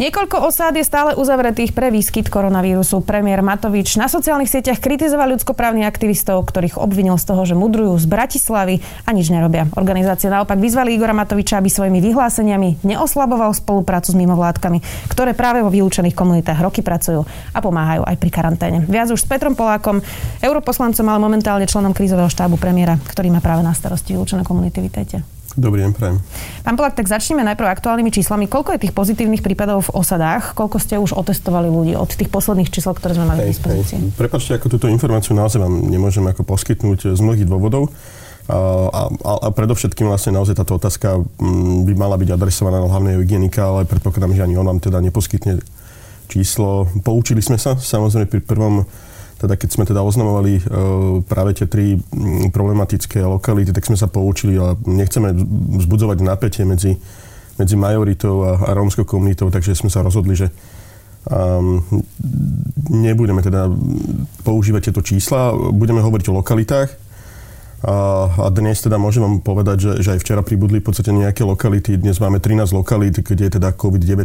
Niekoľko osád je stále uzavretých pre výskyt koronavírusu. Premiér Matovič na sociálnych sieťach kritizoval ľudskoprávnych aktivistov, ktorých obvinil z toho, že mudrujú z Bratislavy a nič nerobia. Organizácie naopak vyzvali Igora Matoviča, aby svojimi vyhláseniami neoslaboval spoluprácu s mimovládkami, ktoré práve vo vylúčených komunitách roky pracujú a pomáhajú aj pri karanténe. Viac už s Petrom Polákom, europoslancom, ale momentálne členom krízového štábu premiéra, ktorý má práve na starosti vylúčené komunity. Vítajte. Dobrý deň, prajem. Pán Polak, tak začneme najprv aktuálnymi číslami. Koľko je tých pozitívnych prípadov v osadách? Koľko ste už otestovali ľudí od tých posledných čísel, ktoré sme mali hej, k dispozícii? Prepačte, ako túto informáciu naozaj vám nemôžem ako poskytnúť z mnohých dôvodov. A, a, a predovšetkým vlastne naozaj táto otázka mm, by mala byť adresovaná na hlavného hygienika, ale predpokladám, že ani on nám teda neposkytne číslo. Poučili sme sa samozrejme pri prvom teda keď sme teda oznamovali uh, práve tie tri mm, problematické lokality, tak sme sa poučili a nechceme vzbudzovať napätie medzi, medzi majoritou a, a rómskou komunitou, takže sme sa rozhodli, že um, nebudeme teda používať tieto čísla, budeme hovoriť o lokalitách. A, a dnes teda môžem vám povedať, že, že aj včera pribudli v podstate nejaké lokality. Dnes máme 13 lokalít, kde je teda COVID-19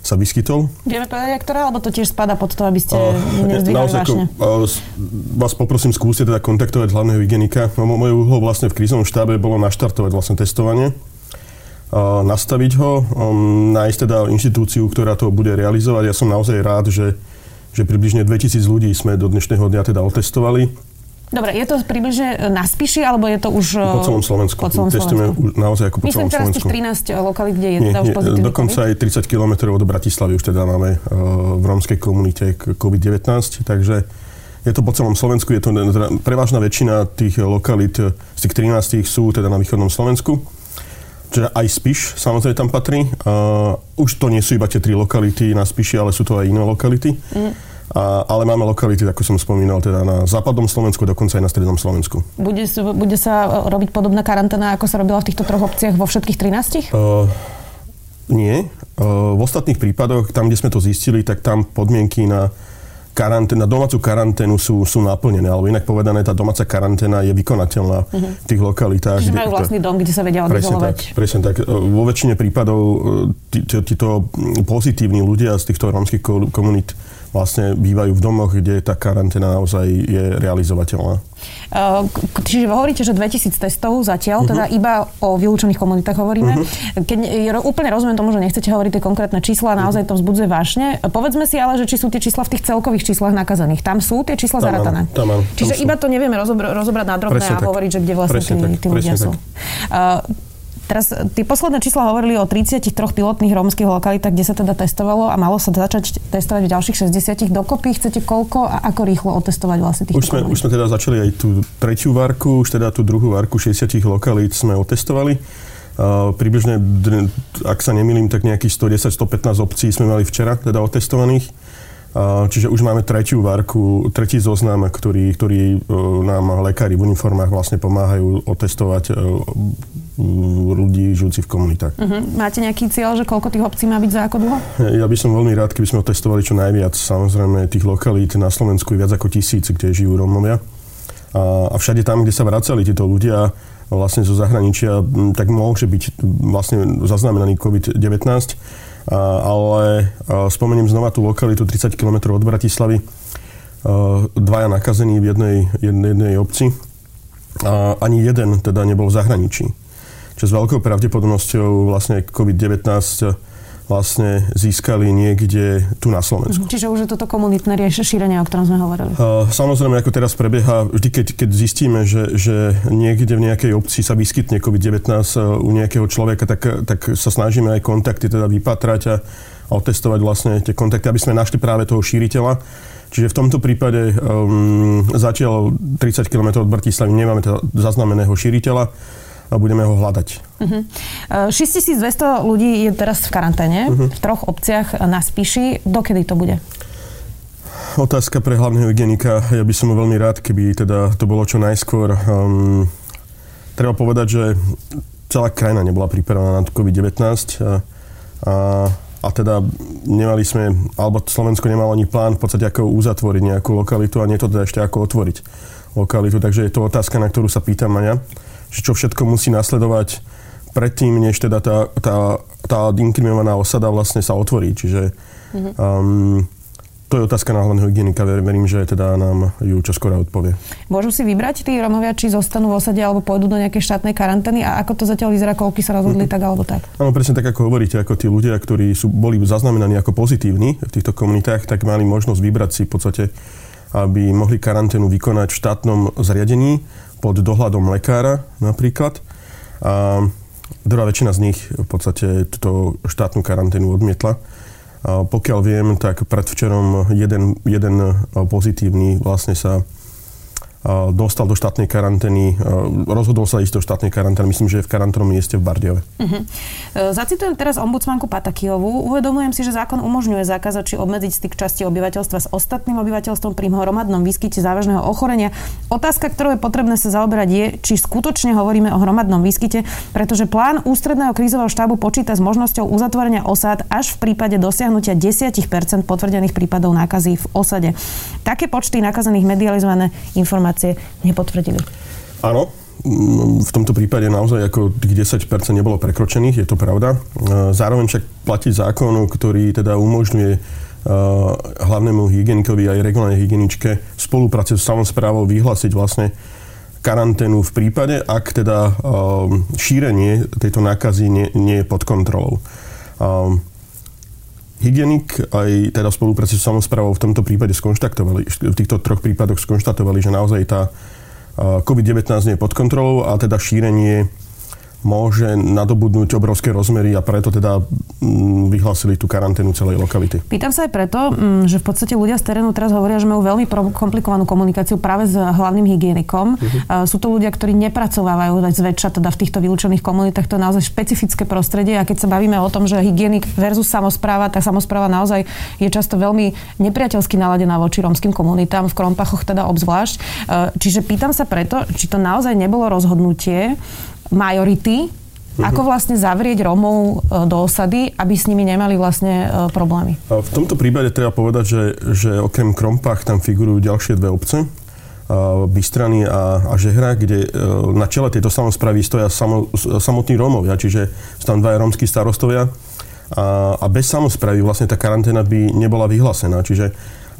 sa vyskytol. Vieme povedať, ktorá, alebo to tiež spada pod to, aby ste uh, nezdvíhali vážne? Uh, vás poprosím, skúste teda kontaktovať hlavného hygienika. No, Moje úhlo vlastne v krízovom štábe bolo naštartovať vlastne testovanie, uh, nastaviť ho, um, nájsť teda inštitúciu, ktorá to bude realizovať. Ja som naozaj rád, že, že približne 2000 ľudí sme do dnešného dňa teda otestovali Dobre, je to približne na Spiši, alebo je to už... Po celom Slovensku. Po celom Testujeme Slovensku. naozaj ako po Myslím celom Slovensku. Myslím teraz tých 13 lokalít, kde je nie, teda už pozitívny Dokonca COVID? aj 30 km od Bratislavy už teda máme uh, v rómskej komunite COVID-19, takže je to po celom Slovensku, je to teda prevažná väčšina tých lokalít z tých 13 sú teda na východnom Slovensku. Čiže aj Spiš samozrejme tam patrí. Uh, už to nie sú iba tie tri lokality na Spiši, ale sú to aj iné lokality. Mm. A, ale máme lokality, ako som spomínal, teda na západnom Slovensku, dokonca aj na strednom Slovensku. Bude, bude sa robiť podobná karanténa, ako sa robila v týchto troch obciach vo všetkých 13? Uh, nie. Uh, v ostatných prípadoch, tam, kde sme to zistili, tak tam podmienky na karantén, na domácu karanténu sú, sú naplnené, alebo inak povedané, tá domáca karanténa je vykonateľná uh-huh. v tých lokalitách. Čiže majú vlastný dom, kde sa vedia odizolovať. Tak, presne tak. Vo väčšine prípadov títo pozitívni ľudia z týchto rómskych komunít vlastne bývajú v domoch, kde tá karanténa naozaj je realizovateľná. Čiže hovoríte, že 2000 testov zatiaľ, uh-huh. teda mhm. iba o vylúčených komunitách hovoríme. Uh-huh. Keď úplne rozumiem tomu, že nechcete hovoriť tie konkrétne čísla, naozaj to vzbudzuje vážne. Povedzme si ale, že či sú tie čísla v tých celkových číslach nakazených. Tam sú tie čísla tam zaratané. Tam, tam, Čiže tam iba to nevieme rozobr- rozobrať na drobné a tak. hovoriť, že kde vlastne tí, tí ľudia sú. Uh, Teraz tie posledné čísla hovorili o 33 pilotných rómskych lokalitách, kde sa teda testovalo a malo sa začať testovať v ďalších 60. Dokopy chcete koľko a ako rýchlo otestovať vlastne tých už sme, už sme teda začali aj tú tretiu varku, už teda tú druhú varku 60 lokalít sme otestovali. Uh, približne, ak sa nemýlim, tak nejakých 110-115 obcí sme mali včera teda otestovaných. Čiže už máme tretiu varku, tretí zoznam, ktorý, ktorý e, nám lekári v uniformách vlastne pomáhajú otestovať e, ľudí žijúci v komunitách. Uh-huh. Máte nejaký cieľ, že koľko tých obcí má byť za ako dlho? Ja by som veľmi rád, keby sme otestovali čo najviac. Samozrejme, tých lokalít na Slovensku je viac ako tisíc, kde žijú Rómovia. A, a všade tam, kde sa vracali títo ľudia vlastne zo zahraničia, tak môže byť vlastne zaznamenaný COVID-19 ale spomeniem znova tú lokalitu 30 km od Bratislavy. Dvaja nakazení v jednej, jednej, jednej obci. A ani jeden teda nebol v zahraničí. Čo s veľkou pravdepodobnosťou vlastne COVID-19 vlastne získali niekde tu na Slovensku. Čiže už je toto komunitné rieš- šírenie, o ktorom sme hovorili. Uh, samozrejme, ako teraz prebieha, vždy keď, keď zistíme, že, že niekde v nejakej obci sa vyskytne COVID-19 u nejakého človeka, tak, tak sa snažíme aj kontakty teda vypatrať a, a otestovať vlastne tie kontakty, aby sme našli práve toho šíriteľa. Čiže v tomto prípade um, zatiaľ 30 km od Bratislavy nemáme teda zaznameného šíriteľa a budeme ho hľadať. Uh-huh. Mhm. 6200 ľudí je teraz v karanténe uh-huh. v troch obciach na Spiši. Dokedy to bude? Otázka pre hlavného hygienika. Ja by som veľmi rád, keby teda to bolo čo najskôr. Um, treba povedať, že celá krajina nebola pripravená na COVID-19 a, a a teda nemali sme, alebo Slovensko nemalo ani plán v podstate ako uzatvoriť nejakú lokalitu a nie to teda ešte ako otvoriť lokalitu. Takže je to otázka, na ktorú sa pýtam aj ja, že čo všetko musí nasledovať predtým, než teda tá, tá, tá inkriminovaná osada vlastne sa otvorí. Čiže um, to je otázka na hlavného hygienika. Verím, že teda nám ju čoskoro odpovie. Môžu si vybrať tí Romovia, či zostanú v osade alebo pôjdu do nejakej štátnej karantény a ako to zatiaľ vyzerá, koľky sa rozhodli mm-hmm. tak alebo tak? Áno, presne tak, ako hovoríte, ako tí ľudia, ktorí sú, boli zaznamenaní ako pozitívni v týchto komunitách, tak mali možnosť vybrať si v podstate, aby mohli karanténu vykonať v štátnom zriadení pod dohľadom lekára napríklad. A druhá väčšina z nich v podstate túto štátnu karanténu odmietla pokiaľ viem, tak predvčerom jeden, jeden pozitívny vlastne sa dostal do štátnej karantény, rozhodol sa ísť do štátnej karantény, myslím, že je v karanténnom mieste v Bardiove. Uh-huh. Zacitujem teraz ombudsmanku Patakijovú. Uvedomujem si, že zákon umožňuje zákazať či obmedziť styk časti obyvateľstva s ostatným obyvateľstvom pri hromadnom výskyte závažného ochorenia. Otázka, ktorou je potrebné sa zaoberať, je, či skutočne hovoríme o hromadnom výskyte, pretože plán ústredného krízového štábu počíta s možnosťou uzatvorenia osád až v prípade dosiahnutia 10% potvrdených prípadov nákazy v osade. Také počty nakazených medializované informácie informácie nepotvrdili. Áno, mm, v tomto prípade naozaj ako tých 10% nebolo prekročených, je to pravda. E, zároveň však platí zákon, ktorý teda umožňuje e, hlavnému hygienikovi aj regionálnej hygieničke spolupráce s samozprávou vyhlásiť vlastne karanténu v prípade, ak teda e, šírenie tejto nákazy nie, nie je pod kontrolou. Hygienik aj teda v spolupráci s samozprávou v tomto prípade skonštatovali, v týchto troch prípadoch skonštatovali, že naozaj tá COVID-19 nie je pod kontrolou a teda šírenie môže nadobudnúť obrovské rozmery a preto teda vyhlásili tú karanténu celej lokality. Pýtam sa aj preto, mm, že v podstate ľudia z terénu teraz hovoria, že majú veľmi komplikovanú komunikáciu práve s hlavným hygienikom. Uh-huh. Sú to ľudia, ktorí nepracovávajú zväčša teda v týchto vylúčených komunitách. To je naozaj špecifické prostredie a keď sa bavíme o tom, že hygienik versus samozpráva, tá samozpráva naozaj je často veľmi nepriateľsky naladená voči rómskym komunitám, v Krompachoch teda obzvlášť. E, čiže pýtam sa preto, či to naozaj nebolo rozhodnutie, majority. Ako vlastne zavrieť Romov e, do osady, aby s nimi nemali vlastne e, problémy. V tomto prípade treba povedať, že, že okrem Krompach tam figurujú ďalšie dve obce, Bystrany a, a Žehra, kde e, na čele tejto samozpravy stoja samo, samotní Rómovia, čiže sú tam dva rómsky starostovia a, a bez samozpravy vlastne tá karanténa by nebola vyhlásená. Čiže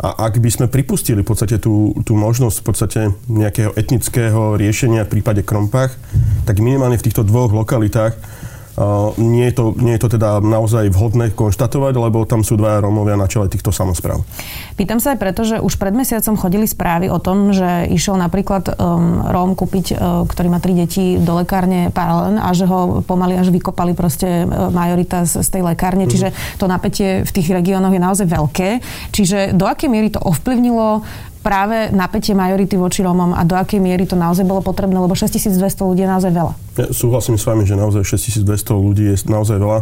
a ak by sme pripustili v podstate tú, tú možnosť v podstate nejakého etnického riešenia v prípade Krompách, tak minimálne v týchto dvoch lokalitách nie je, to, nie je to teda naozaj vhodné konštatovať, lebo tam sú dvaja Rómovia na čele týchto samozpráv. Pýtam sa aj preto, že už pred mesiacom chodili správy o tom, že išiel napríklad um, Róm kúpiť, uh, ktorý má tri deti do lekárne paralén a že ho pomaly až vykopali proste uh, majorita z, z tej lekárne. Mm. Čiže to napätie v tých regiónoch je naozaj veľké. Čiže do akej miery to ovplyvnilo práve napätie majority voči Rómom a do akej miery to naozaj bolo potrebné, lebo 6200 ľudí je naozaj veľa. Ja súhlasím s vami, že naozaj 6200 ľudí je naozaj veľa.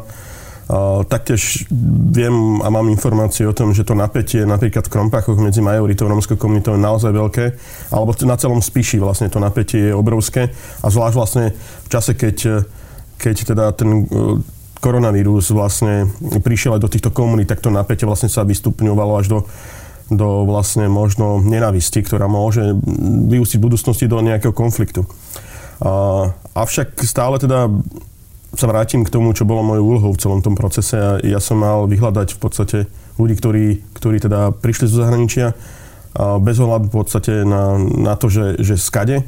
Uh, taktiež viem a mám informácie o tom, že to napätie napríklad v Krompachoch medzi majoritou a rómskou komunitou je naozaj veľké, alebo na celom spíši vlastne to napätie je obrovské a zvlášť vlastne v čase, keď, keď teda ten uh, koronavírus vlastne prišiel aj do týchto komunít, tak to napätie vlastne sa vystupňovalo až do do vlastne možno nenavisti, ktorá môže vyústiť v budúcnosti do nejakého konfliktu. A, avšak stále teda sa vrátim k tomu, čo bolo mojou úlohou v celom tom procese. Ja, ja som mal vyhľadať v podstate ľudí, ktorí, ktorí teda prišli zo zahraničia a bez ohľadu v podstate na, na to, že, že skade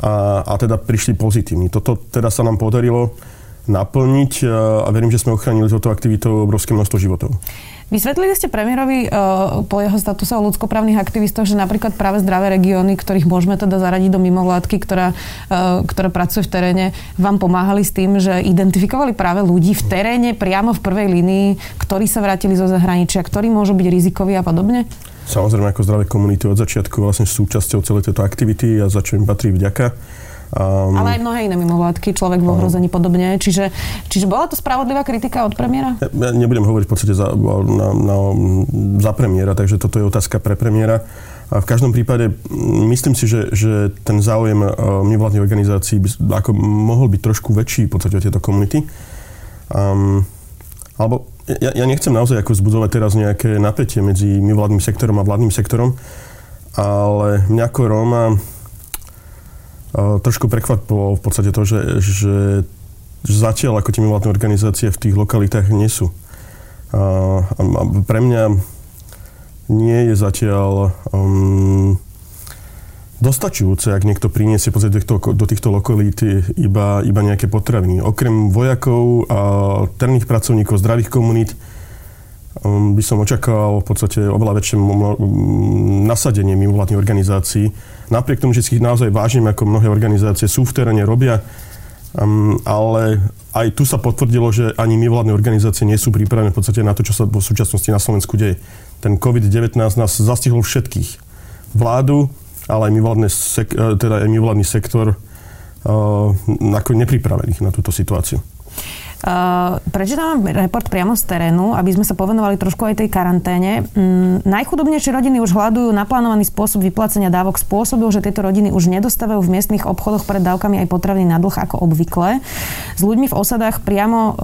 a, a teda prišli pozitívni. Toto teda sa nám podarilo naplniť a verím, že sme ochránili toto aktivitou obrovské množstvo životov. Vysvetlili ste premiérovi uh, po jeho statuse o ľudskoprávnych aktivistoch, že napríklad práve zdravé regióny, ktorých môžeme teda zaradiť do mimovládky, ktorá, uh, ktorá pracuje v teréne, vám pomáhali s tým, že identifikovali práve ľudí v teréne priamo v prvej línii, ktorí sa vrátili zo zahraničia, ktorí môžu byť rizikoví a podobne? Samozrejme, ako zdravé komunity od začiatku vlastne súčasťou celej tejto aktivity a za čo im patrí vďaka. Um, Ale aj mnohé iné mimovládky, človek v ohrození podobne. Čiže, čiže bola to spravodlivá kritika od premiéra? Ja, ja nebudem hovoriť v podstate za, na, na, za premiéra, takže toto je otázka pre premiéra. A v každom prípade myslím si, že, že ten záujem uh, mimovládnych organizácií by ako mohol byť trošku väčší v podstate o tieto komunity. Um, alebo ja, ja nechcem naozaj ako vzbudzovať teraz nejaké napätie medzi mimovládnym sektorom a vládnym sektorom, ale mňa ako Róma trošku prekvapilo v podstate to, že, že, zatiaľ ako tie mimovládne organizácie v tých lokalitách nie sú. Uh, a pre mňa nie je zatiaľ um, dostačujúce, ak niekto priniesie do týchto, do týchto lokalít iba, iba nejaké potraviny. Okrem vojakov a terných pracovníkov, zdravých komunít by som očakával v podstate oveľa väčšie nasadenie mimovládnych organizácií. Napriek tomu, že si ich naozaj vážim, ako mnohé organizácie sú v teréne, robia, um, ale aj tu sa potvrdilo, že ani mimovládne organizácie nie sú pripravené v podstate na to, čo sa v súčasnosti na Slovensku deje. Ten COVID-19 nás zastihol všetkých. Vládu, ale aj sek- e, teda mimovládny sektor uh, ako nepripravených na túto situáciu. Uh, prečítam report priamo z terénu, aby sme sa povenovali trošku aj tej karanténe. Um, najchudobnejšie rodiny už hľadujú naplánovaný spôsob vyplácenia dávok spôsobil, že tieto rodiny už nedostávajú v miestnych obchodoch pred dávkami aj potraviny na dlh ako obvykle. S ľuďmi v osadách priamo uh,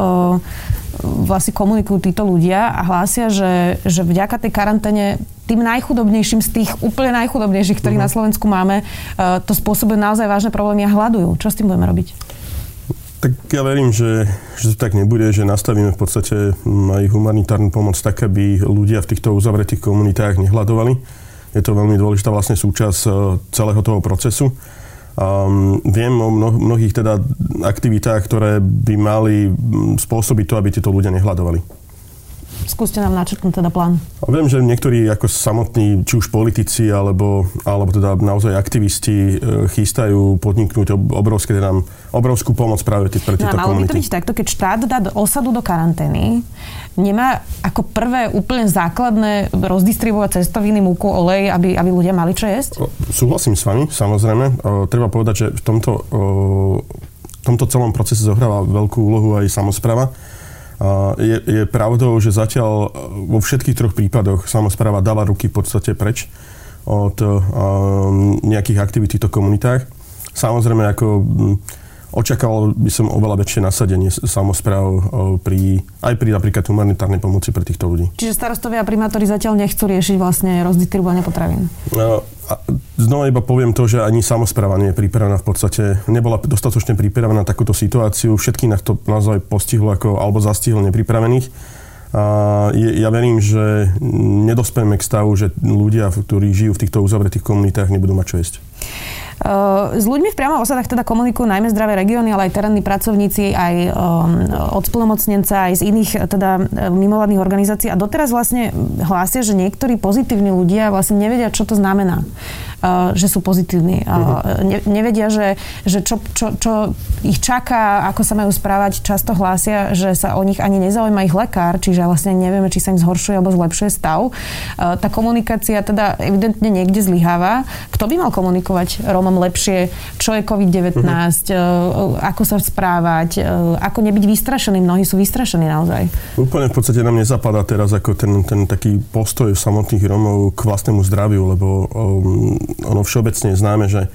vlastne komunikujú títo ľudia a hlásia, že, že vďaka tej karanténe tým najchudobnejším z tých úplne najchudobnejších, ktorých uh-huh. na Slovensku máme, uh, to spôsobuje naozaj vážne problémy a hľadujú. Čo s tým budeme robiť? Tak ja verím, že, že to tak nebude, že nastavíme v podstate aj humanitárnu pomoc tak, aby ľudia v týchto uzavretých komunitách nehľadovali. Je to veľmi dôležitá vlastne súčasť e, celého toho procesu. Um, viem o mno, mnohých teda aktivitách, ktoré by mali spôsobiť to, aby títo ľudia nehľadovali. Skúste nám načrtnúť teda plán. A viem, že niektorí ako samotní, či už politici, alebo, alebo teda naozaj aktivisti e, chystajú podniknúť obrovské, teda, obrovskú pomoc práve pre no tieto no, malo by to byť takto, keď štát dá osadu do karantény, nemá ako prvé úplne základné rozdistribuovať cestoviny, múku, olej, aby, aby ľudia mali čo jesť? Súhlasím s vami, samozrejme. O, treba povedať, že v tomto, o, v tomto celom procese zohráva veľkú úlohu aj samozpráva je, je pravdou, že zatiaľ e, vo všetkých troch prípadoch samozpráva dala ruky v podstate preč od um, nejakých aktivít v týchto komunitách. Samozrejme, ako Očakával by som oveľa väčšie nasadenie samozpráv pri, aj pri napríklad humanitárnej pomoci pre týchto ľudí. Čiže starostovia a primátori zatiaľ nechcú riešiť vlastne rozdistribuovanie potravín? No, a znova iba poviem to, že ani samozpráva nie je pripravená v podstate, nebola dostatočne pripravená na takúto situáciu. Všetky nás to naozaj postihlo ako, alebo zastihlo nepripravených. A je, ja verím, že nedospieme k stavu, že ľudia, ktorí žijú v týchto uzavretých komunitách, nebudú mať čo jesť. Uh, s ľuďmi v priamo osadách teda komunikujú najmä zdravé regióny, ale aj terénni pracovníci, aj um, od spolomocnenca, aj z iných teda mimovládnych organizácií. A doteraz vlastne hlásia, že niektorí pozitívni ľudia vlastne nevedia, čo to znamená. Uh, že sú pozitívni. Uh, ne, nevedia, že, že čo, čo, čo ich čaká, ako sa majú správať. Často hlásia, že sa o nich ani nezaujíma ich lekár, čiže vlastne nevieme, či sa im zhoršuje alebo zlepšuje stav. Uh, tá komunikácia teda evidentne niekde zlyháva. Kto by mal komunikovať Rómom lepšie, čo je COVID-19, uh, ako sa správať, ako nebyť vystrašený. Mnohí sú vystrašení naozaj. Úplne v podstate nám nezapadá teraz ako ten, ten taký postoj samotných Rómov k vlastnému zdraviu, lebo um, ono všeobecne je známe, že,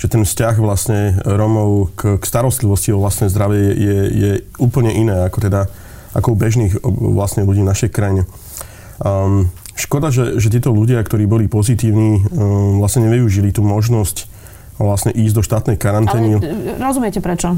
že ten vzťah vlastne Romov k, k starostlivosti o vlastné zdravie je, je úplne iné ako teda ako u bežných vlastne ľudí v našej krajine. Um, škoda, že, že títo ľudia, ktorí boli pozitívni, um, vlastne nevyužili tú možnosť vlastne ísť do štátnej karantény. Ale rozumiete prečo?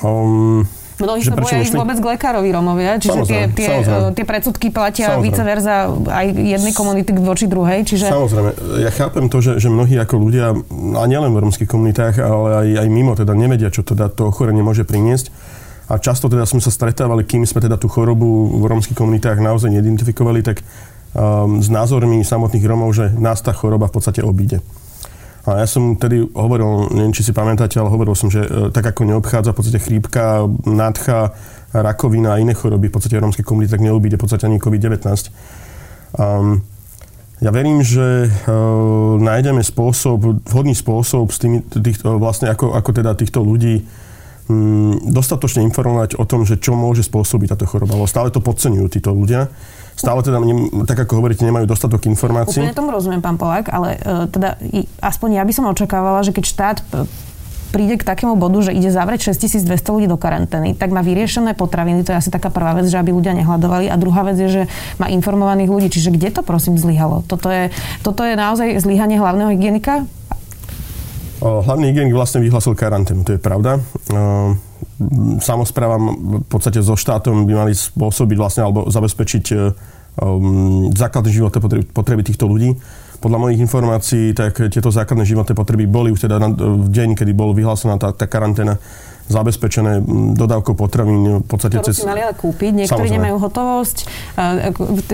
Um, Mnohí sa boja ísť vôbec k lekárovi Romovia, čiže tie, tie, tie predsudky platia samozrejme. vice verza aj jednej komunity voči druhej. Čiže... Samozrejme. Ja chápem to, že, že mnohí ako ľudia, a nielen v romských komunitách, ale aj, aj mimo, teda nevedia, čo teda to ochorenie môže priniesť. A často teda sme sa stretávali, kým sme teda tú chorobu v romských komunitách naozaj neidentifikovali, tak um, s názormi samotných Romov, že nás tá choroba v podstate obíde. A ja som tedy hovoril, neviem, či si pamätáte, ale hovoril som, že e, tak ako neobchádza v podstate chrípka, nádcha, rakovina a iné choroby v podstate rómskej komunity, tak neobíde v podstate ani COVID-19. Um, ja verím, že uh, nájdeme spôsob, vhodný spôsob s tými, tých, vlastne ako, ako teda týchto ľudí um, dostatočne informovať o tom, že čo môže spôsobiť táto choroba. Lebo stále to podceňujú títo ľudia stále teda, tak ako hovoríte, nemajú dostatok informácií. Úplne tomu rozumiem, pán Polák, ale uh, teda aspoň ja by som očakávala, že keď štát príde k takému bodu, že ide zavrieť 6200 ľudí do karantény, tak má vyriešené potraviny, to je asi taká prvá vec, že aby ľudia nehľadovali. A druhá vec je, že má informovaných ľudí. Čiže kde to prosím zlyhalo? Toto je, toto je naozaj zlyhanie hlavného hygienika? Hlavný hygienik vlastne vyhlásil karanténu, to je pravda. Samozpráva v podstate so štátom by mali spôsobiť vlastne alebo zabezpečiť um, základné životné potreby, týchto ľudí. Podľa mojich informácií, tak tieto základné životné potreby boli už teda v deň, kedy bol vyhlásená tá, tá karanténa zabezpečené dodávkou potravín v podstate Ktorú cez... si mali ale kúpiť, niektorí Samozrejme. nemajú hotovosť.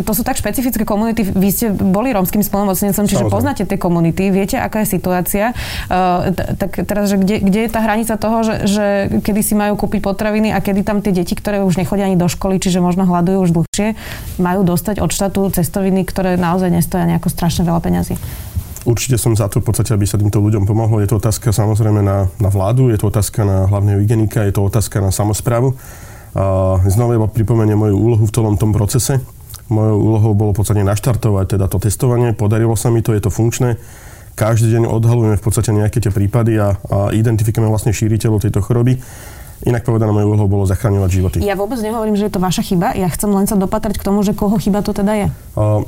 To sú tak špecifické komunity. Vy ste boli rómskym spolnomocnencom, čiže Samozrejme. poznáte tie komunity, viete, aká je situácia. Tak teraz, že kde, kde je tá hranica toho, že, že kedy si majú kúpiť potraviny a kedy tam tie deti, ktoré už nechodia ani do školy, čiže možno hľadujú už dlhšie, majú dostať od štátu cestoviny, ktoré naozaj nestoja nejako strašne veľa peňazí. Určite som za to v podstate, aby sa týmto ľuďom pomohlo. Je to otázka samozrejme na, na vládu, je to otázka na hlavného hygienika, je to otázka na samozprávu. A znova pripomeniem moju úlohu v celom tom procese. Mojou úlohou bolo v podstate naštartovať teda to testovanie, podarilo sa mi to, je to funkčné. Každý deň odhalujeme v podstate nejaké tie prípady a, a identifikujeme vlastne šíriteľov tejto choroby. Inak povedané, mojou úlohou bolo zachraňovať životy. Ja vôbec nehovorím, že je to vaša chyba. Ja chcem len sa dopatrať k tomu, že koho chyba to teda je. A,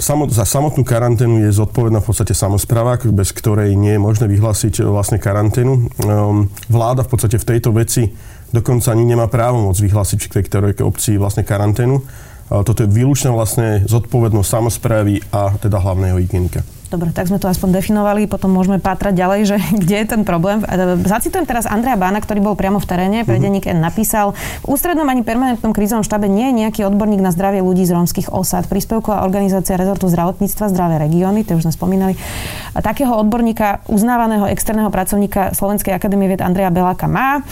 samot, za samotnú karanténu je zodpovedná v podstate samozpráva, bez ktorej nie je možné vyhlásiť e, vlastne karanténu. Um, vláda v podstate v tejto veci dokonca ani nemá právo moc vyhlásiť v ktorej obci vlastne karanténu. Toto je výlučná vlastne zodpovednosť samozprávy a teda hlavného hygienika. Dobre, tak sme to aspoň definovali, potom môžeme pátrať ďalej, že kde je ten problém. Zacitujem teraz Andrea Bána, ktorý bol priamo v teréne, pre mhm. denník N napísal, v ústrednom ani permanentnom krízovom štábe nie je nejaký odborník na zdravie ľudí z rómskych osad. Príspevková organizácia rezortu zdravotníctva Zdravé regióny, to už sme spomínali. Takého odborníka, uznávaného externého pracovníka Slovenskej akadémie vied Andrea Beláka má. E,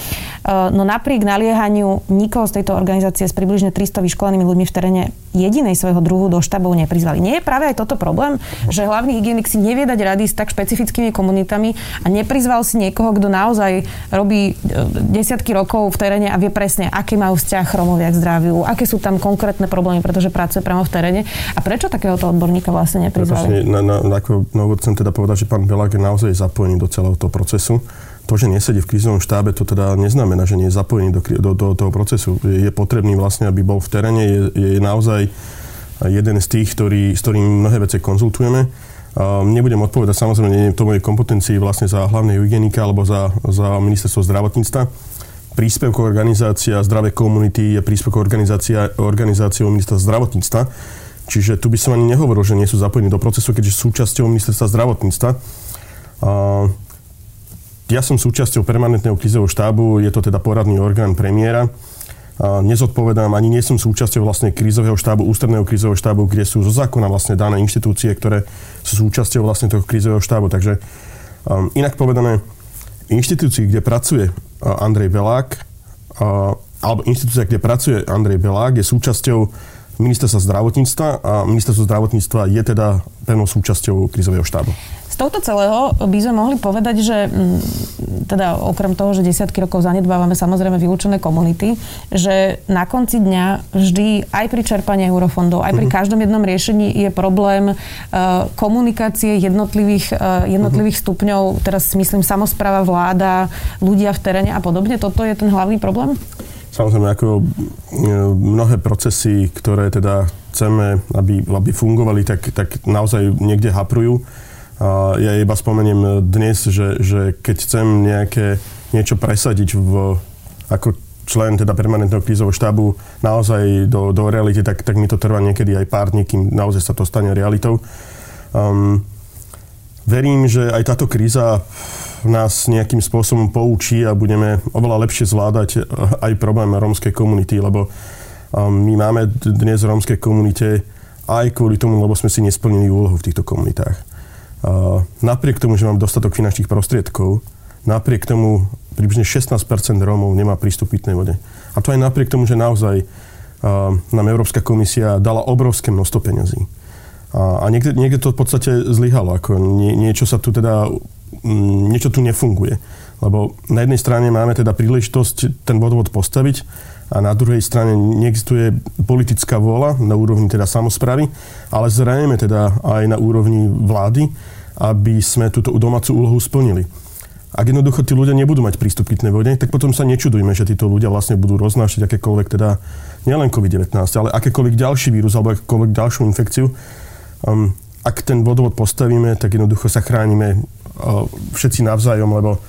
no napriek naliehaniu nikoho z tejto organizácie s približne 300 vyškolenými ľuďmi v teréne jedinej svojho druhu do štábov neprizvali. Nie je práve aj toto problém, že hlavný hygienik si nevie dať rady s tak špecifickými komunitami a neprizval si niekoho, kto naozaj robí e, desiatky rokov v teréne a vie presne, aký majú vzťah Romovia k zdraviu, aké sú tam konkrétne problémy, pretože pracuje priamo v teréne. A prečo takéhoto odborníka vlastne neprizvali? Na, na, na, ako, no, chcem teda povedať, že pán Belák je naozaj zapojený do celého toho procesu to, že nesedí v krízovom štábe, to teda neznamená, že nie je zapojený do, do, do toho procesu. Je, je potrebný vlastne, aby bol v teréne, je, je naozaj jeden z tých, ktorý, s ktorým mnohé veci konzultujeme. Um, nebudem odpovedať, samozrejme, nie je to mojej kompetencii vlastne za hlavného hygienika alebo za, za ministerstvo zdravotníctva. Príspevková organizácia Zdravé komunity je príspevková organizácia, organizáciou ministerstva zdravotníctva. Čiže tu by som ani nehovoril, že nie sú zapojení do procesu, keďže sú súčasťou ministerstva zdravotníctva. Ja som súčasťou permanentného krizového štábu, je to teda poradný orgán premiéra. Nezodpovedám, ani nie som súčasťou vlastne krízového štábu, ústredného krízového štábu, kde sú zo zákona vlastne dané inštitúcie, ktoré sú súčasťou vlastne toho krízového štábu. Takže um, inak povedané, inštitúcii, kde pracuje uh, Andrej Belák, uh, alebo inštitúcia, kde pracuje Andrej Belák, je súčasťou ministerstva zdravotníctva a ministerstvo zdravotníctva je teda pevnou súčasťou krízového štábu tohto celého by sme mohli povedať, že mm, teda okrem toho, že desiatky rokov zanedbávame samozrejme vylúčené komunity, že na konci dňa vždy aj pri čerpaní eurofondov, aj pri uh-huh. každom jednom riešení je problém uh, komunikácie jednotlivých, uh, jednotlivých uh-huh. stupňov, teraz myslím samozpráva, vláda, ľudia v teréne a podobne. Toto je ten hlavný problém? Samozrejme, ako e, mnohé procesy, ktoré teda chceme, aby, aby fungovali, tak, tak naozaj niekde haprujú. Ja iba spomeniem dnes, že, že keď chcem nejaké, niečo presadiť v, ako člen teda permanentného krízového štábu naozaj do, do reality, tak, tak mi to trvá niekedy aj pár dní, kým naozaj sa to stane realitou. Um, verím, že aj táto kríza nás nejakým spôsobom poučí a budeme oveľa lepšie zvládať eh, aj problém rómskej komunity, lebo um, my máme dnes v rómskej komunite aj kvôli tomu, lebo sme si nesplnili úlohu v týchto komunitách napriek tomu, že mám dostatok finančných prostriedkov, napriek tomu približne 16% Rómov nemá prístup pitnej vode. A to aj napriek tomu, že naozaj nám Európska komisia dala obrovské množstvo peňazí. A, a niekde, niekde to v podstate zlyhalo. Ako nie, niečo sa tu teda, mm, niečo tu nefunguje. Lebo na jednej strane máme teda príležitosť ten vodovod postaviť a na druhej strane neexistuje politická vôľa na úrovni teda samozprávy, ale zrejme teda aj na úrovni vlády, aby sme túto domácu úlohu splnili. ak jednoducho tí ľudia nebudú mať prístup k pitnej vode, tak potom sa nečudujme, že títo ľudia vlastne budú roznášať akékoľvek teda nielen COVID-19, ale akékoľvek ďalší vírus alebo akékoľvek ďalšiu infekciu. Um, ak ten vodovod postavíme, tak jednoducho sa chránime uh, všetci navzájom, lebo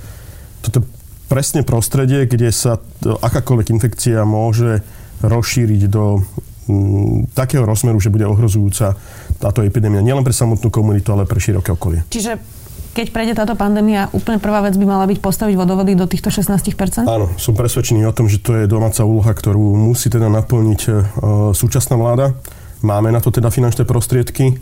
toto presne prostredie, kde sa akákoľvek infekcia môže rozšíriť do um, takého rozmeru, že bude ohrozujúca táto epidémia nielen pre samotnú komunitu, ale pre široké okolie. Čiže keď prejde táto pandémia, úplne prvá vec by mala byť postaviť vodovody do týchto 16%? Áno, som presvedčený o tom, že to je domáca úloha, ktorú musí teda naplniť uh, súčasná vláda. Máme na to teda finančné prostriedky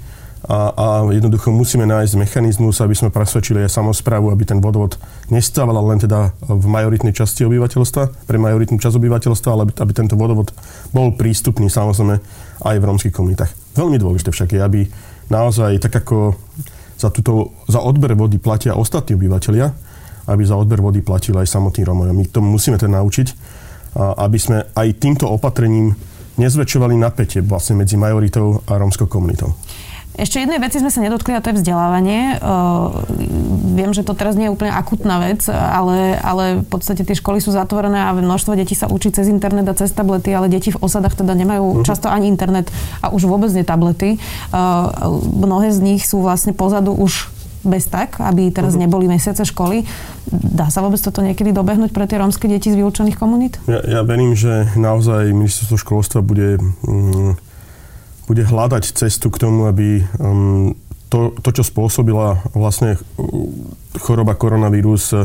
a, a jednoducho musíme nájsť mechanizmus, aby sme presvedčili aj samozprávu, aby ten vodovod nestával len teda v majoritnej časti obyvateľstva, pre majoritnú časť obyvateľstva, ale aby, aby tento vodovod bol prístupný samozrejme aj v rómskych komunitách. Veľmi dôležité však je, aby naozaj tak ako za, túto, za odber vody platia ostatní obyvateľia, aby za odber vody platili aj samotní Rómovia. My tomu musíme teda naučiť, aby sme aj týmto opatrením nezväčšovali napätie vlastne medzi majoritou a rómskou komunitou. Ešte jednej veci sme sa nedotkli a to je vzdelávanie. Viem, že to teraz nie je úplne akutná vec, ale, ale v podstate tie školy sú zatvorené a množstvo detí sa učí cez internet a cez tablety, ale deti v osadách teda nemajú uh-huh. často ani internet a už vôbec nie tablety. Mnohé z nich sú vlastne pozadu už bez tak, aby teraz uh-huh. neboli mesiace školy. Dá sa vôbec toto niekedy dobehnúť pre tie rómske deti z vylúčených komunít? Ja, ja verím, že naozaj ministerstvo školstva bude um, bude hľadať cestu k tomu, aby um, to, to, čo spôsobila vlastne choroba koronavírus,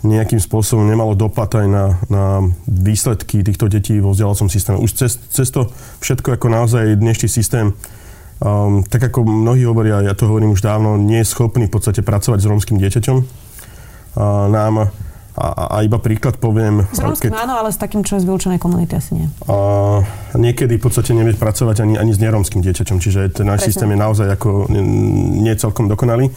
nejakým spôsobom nemalo dopad aj na, na výsledky týchto detí vo vzdelávacom systéme. Už cez, cez to všetko ako naozaj dnešný systém, um, tak ako mnohí hovoria, ja to hovorím už dávno, nie je schopný v podstate pracovať s rómskym dieťaťom. A nám a, a iba príklad poviem... S romským keď, áno, ale s takým, čo je z vylúčenej komunity asi nie. A, niekedy v podstate nevie pracovať ani, ani s neromským dieťaťom, čiže ten náš systém je naozaj ako nie celkom dokonalý.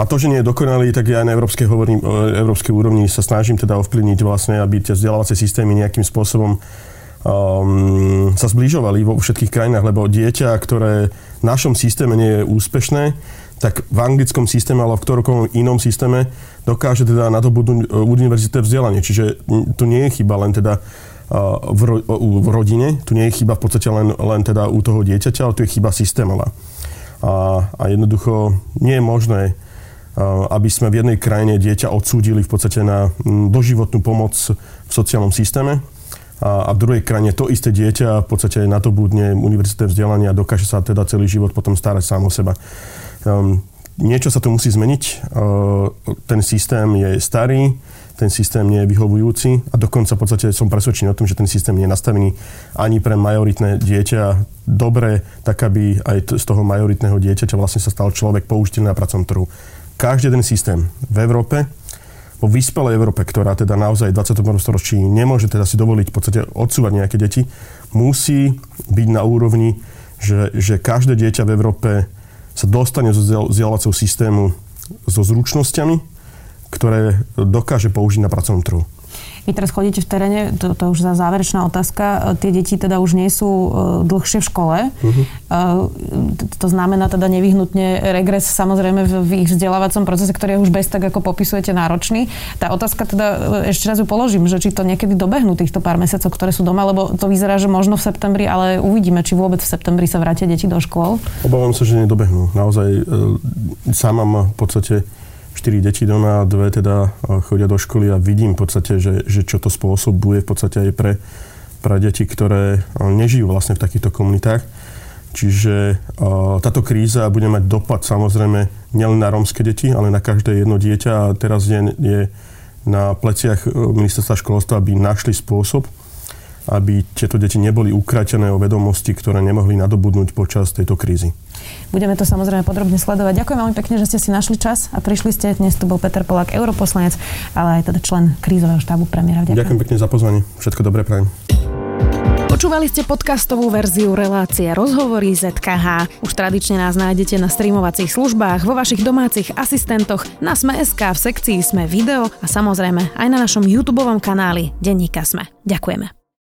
A to, že nie je dokonalý, tak ja aj na európskej, hovorím, európskej úrovni sa snažím teda ovplyvniť vlastne, aby tie vzdelávacie systémy nejakým spôsobom um, sa zbližovali vo všetkých krajinách, lebo dieťa, ktoré v našom systéme nie je úspešné, tak v anglickom systéme, ale v ktoromkoľvek inom systéme dokáže teda nadobudnúť univerzité vzdelanie. Čiže tu nie je chyba len teda v, ro, v rodine, tu nie je chyba v podstate len, len teda u toho dieťaťa, ale tu je chyba systémová. A, a jednoducho nie je možné, aby sme v jednej krajine dieťa odsúdili v podstate na doživotnú pomoc v sociálnom systéme a, a v druhej krajine to isté dieťa v podstate na to budne univerzité vzdelania a dokáže sa teda celý život potom starať sám o seba. Um, niečo sa to musí zmeniť. Uh, ten systém je starý, ten systém nie je vyhovujúci a dokonca v podstate som presvedčený o tom, že ten systém nie je nastavený ani pre majoritné dieťa dobre, tak aby aj z toho majoritného dieťaťa vlastne sa stal človek použiteľný na pracovnom trhu. Každý jeden systém v Európe, vo vyspelej Európe, ktorá teda naozaj v 21. storočí nemôže teda si dovoliť v podstate odsúvať nejaké deti, musí byť na úrovni, že, že každé dieťa v Európe sa dostane zo vzdelávacieho systému so zručnosťami, ktoré dokáže použiť na pracovnom trhu. Vy teraz chodíte v teréne, to, to už za záverečná otázka, tie deti teda už nie sú uh, dlhšie v škole. Uh-huh. Uh, to znamená teda nevyhnutne regres samozrejme v, v ich vzdelávacom procese, ktorý je už bez tak, ako popisujete, náročný. Tá otázka teda, e, ešte raz ju položím, že či to niekedy dobehnú týchto pár mesiacov, ktoré sú doma, lebo to vyzerá, že možno v septembri, ale uvidíme, či vôbec v septembri sa vrátia deti do škôl. Obávam sa, že nedobehnú. Naozaj e, sám mám v podstate 4 deti doma, dve teda chodia do školy a vidím v podstate, že, že čo to spôsobuje v podstate aj pre, pre deti, ktoré nežijú vlastne v takýchto komunitách. Čiže táto kríza bude mať dopad samozrejme nielen na rómske deti, ale na každé jedno dieťa a teraz je, je na pleciach ministerstva školstva, aby našli spôsob, aby tieto deti neboli ukratené o vedomosti, ktoré nemohli nadobudnúť počas tejto krízy. Budeme to samozrejme podrobne sledovať. Ďakujem veľmi pekne, že ste si našli čas a prišli ste. Dnes tu bol Peter Polák, europoslanec, ale aj teda člen krízového štábu premiéra. Ďakujem. Ďakujem pekne za pozvanie. Všetko dobré prajem. Počúvali ste podcastovú verziu relácie Rozhovory ZKH. Už tradične nás nájdete na streamovacích službách, vo vašich domácich asistentoch, na Sme.sk, v sekcii Sme video a samozrejme aj na našom YouTube kanáli Denníka Sme. Ďakujeme.